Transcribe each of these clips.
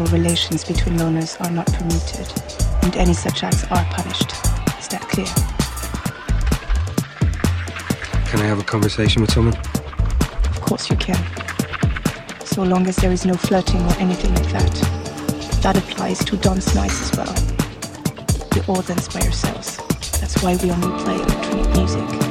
sexual relations between loners are not permitted, and any such acts are punished. Is that clear? Can I have a conversation with someone? Of course you can. So long as there is no flirting or anything like that. That applies to dance nights as well. You're all dance by yourselves. That's why we only play electronic music.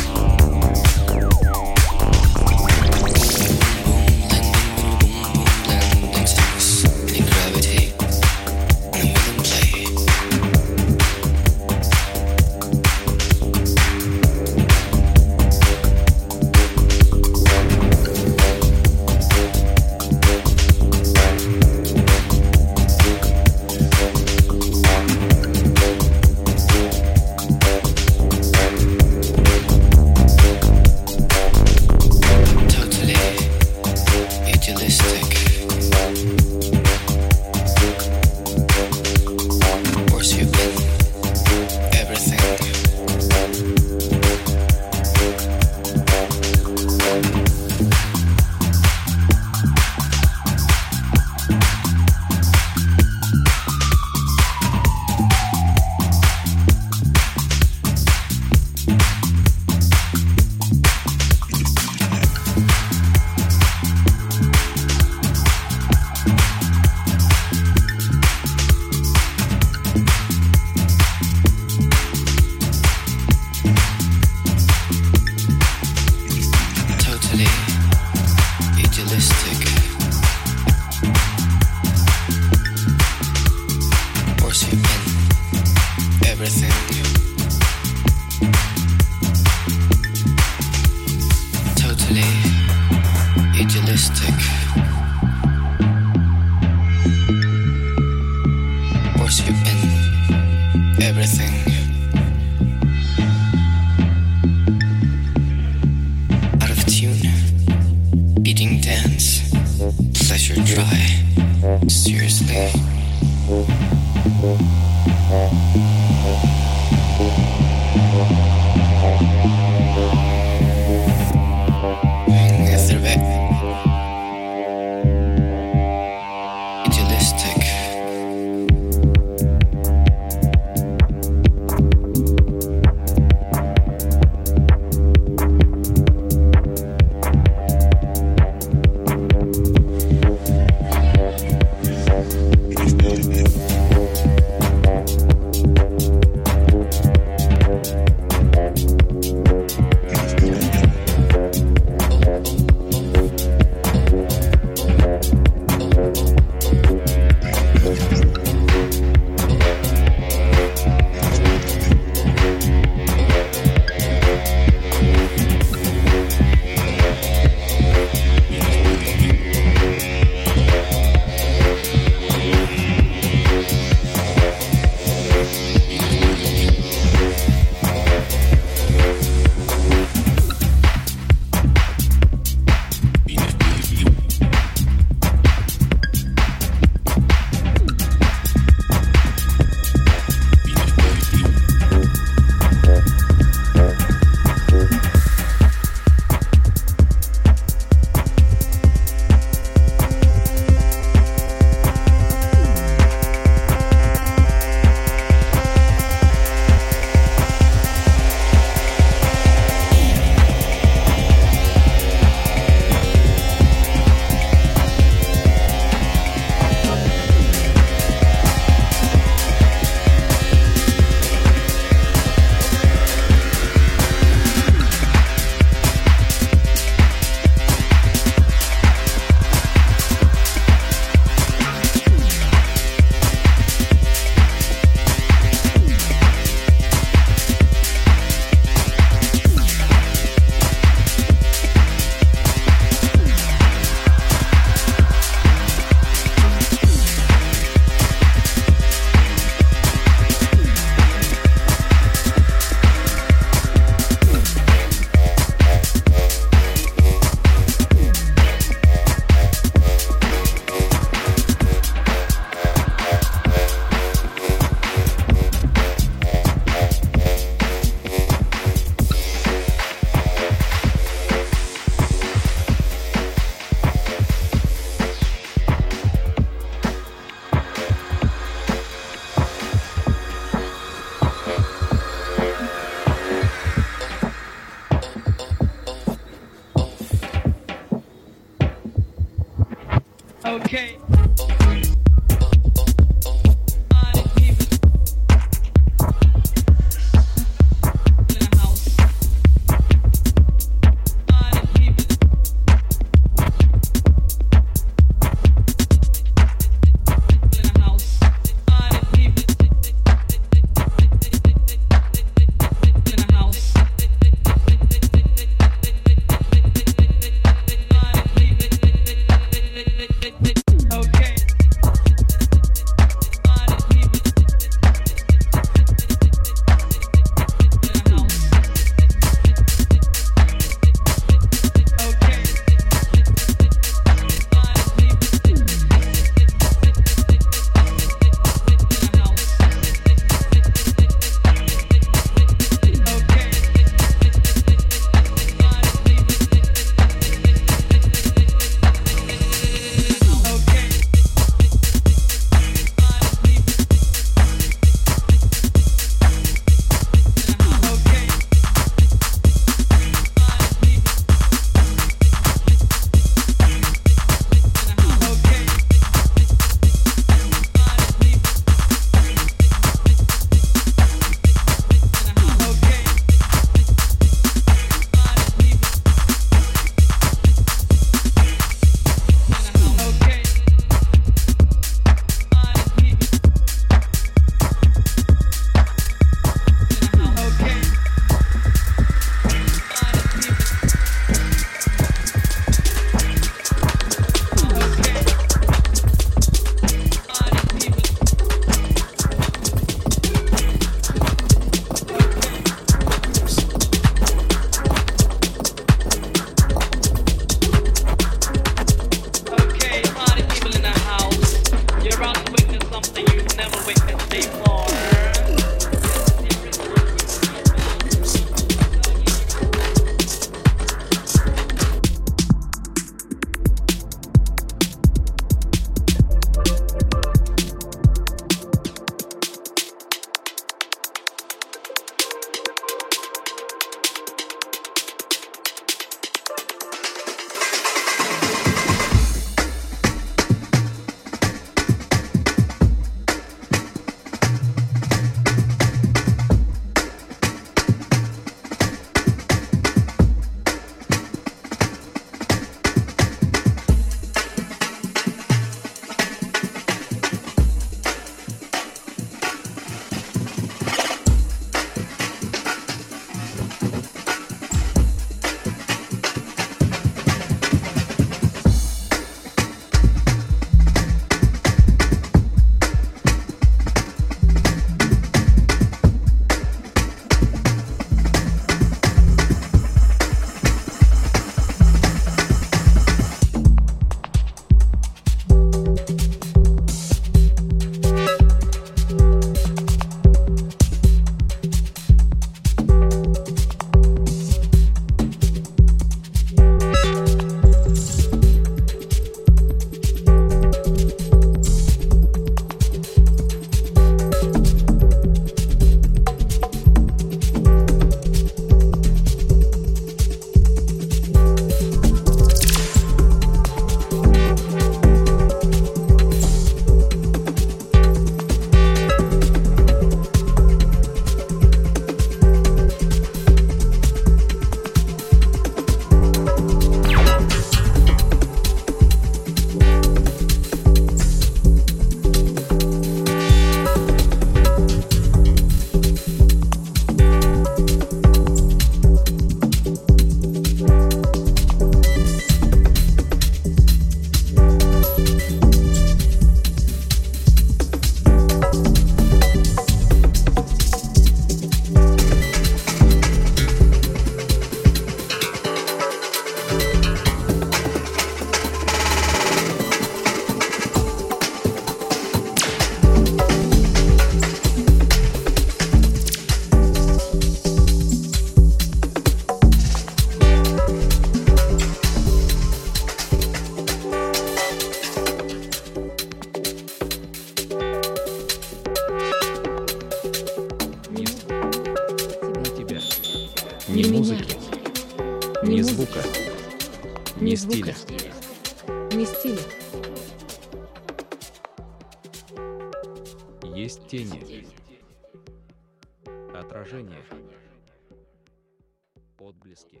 отблески.